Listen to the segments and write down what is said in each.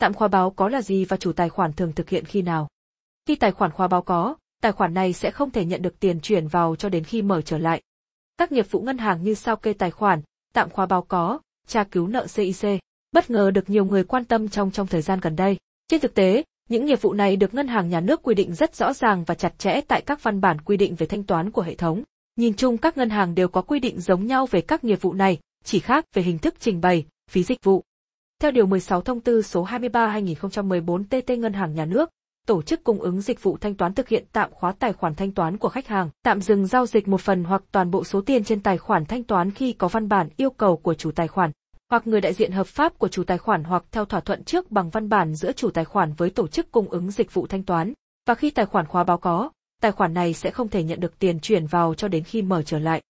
Tạm khóa báo có là gì và chủ tài khoản thường thực hiện khi nào? Khi tài khoản khóa báo có, tài khoản này sẽ không thể nhận được tiền chuyển vào cho đến khi mở trở lại. Các nghiệp vụ ngân hàng như sao kê tài khoản, tạm khóa báo có, tra cứu nợ CIC, bất ngờ được nhiều người quan tâm trong trong thời gian gần đây. Trên thực tế, những nghiệp vụ này được ngân hàng nhà nước quy định rất rõ ràng và chặt chẽ tại các văn bản quy định về thanh toán của hệ thống. Nhìn chung các ngân hàng đều có quy định giống nhau về các nghiệp vụ này, chỉ khác về hình thức trình bày, phí dịch vụ. Theo Điều 16 Thông tư số 23-2014 TT Ngân hàng Nhà nước, tổ chức cung ứng dịch vụ thanh toán thực hiện tạm khóa tài khoản thanh toán của khách hàng, tạm dừng giao dịch một phần hoặc toàn bộ số tiền trên tài khoản thanh toán khi có văn bản yêu cầu của chủ tài khoản, hoặc người đại diện hợp pháp của chủ tài khoản hoặc theo thỏa thuận trước bằng văn bản giữa chủ tài khoản với tổ chức cung ứng dịch vụ thanh toán. Và khi tài khoản khóa báo có, tài khoản này sẽ không thể nhận được tiền chuyển vào cho đến khi mở trở lại.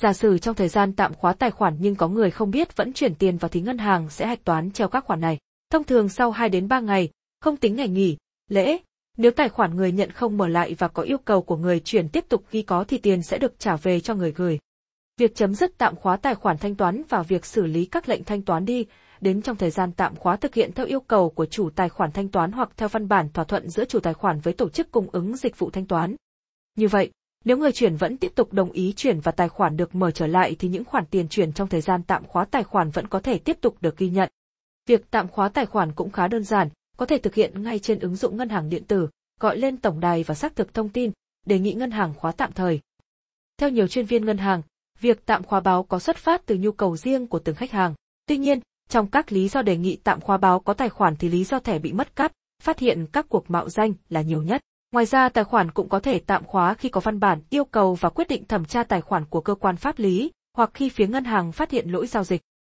Giả sử trong thời gian tạm khóa tài khoản nhưng có người không biết vẫn chuyển tiền vào thì ngân hàng sẽ hạch toán treo các khoản này. Thông thường sau 2 đến 3 ngày, không tính ngày nghỉ, lễ, nếu tài khoản người nhận không mở lại và có yêu cầu của người chuyển tiếp tục ghi có thì tiền sẽ được trả về cho người gửi. Việc chấm dứt tạm khóa tài khoản thanh toán và việc xử lý các lệnh thanh toán đi, đến trong thời gian tạm khóa thực hiện theo yêu cầu của chủ tài khoản thanh toán hoặc theo văn bản thỏa thuận giữa chủ tài khoản với tổ chức cung ứng dịch vụ thanh toán. Như vậy, nếu người chuyển vẫn tiếp tục đồng ý chuyển và tài khoản được mở trở lại thì những khoản tiền chuyển trong thời gian tạm khóa tài khoản vẫn có thể tiếp tục được ghi nhận. Việc tạm khóa tài khoản cũng khá đơn giản, có thể thực hiện ngay trên ứng dụng ngân hàng điện tử, gọi lên tổng đài và xác thực thông tin, đề nghị ngân hàng khóa tạm thời. Theo nhiều chuyên viên ngân hàng, việc tạm khóa báo có xuất phát từ nhu cầu riêng của từng khách hàng. Tuy nhiên, trong các lý do đề nghị tạm khóa báo có tài khoản thì lý do thẻ bị mất cắp, phát hiện các cuộc mạo danh là nhiều nhất. Ngoài ra tài khoản cũng có thể tạm khóa khi có văn bản yêu cầu và quyết định thẩm tra tài khoản của cơ quan pháp lý, hoặc khi phía ngân hàng phát hiện lỗi giao dịch.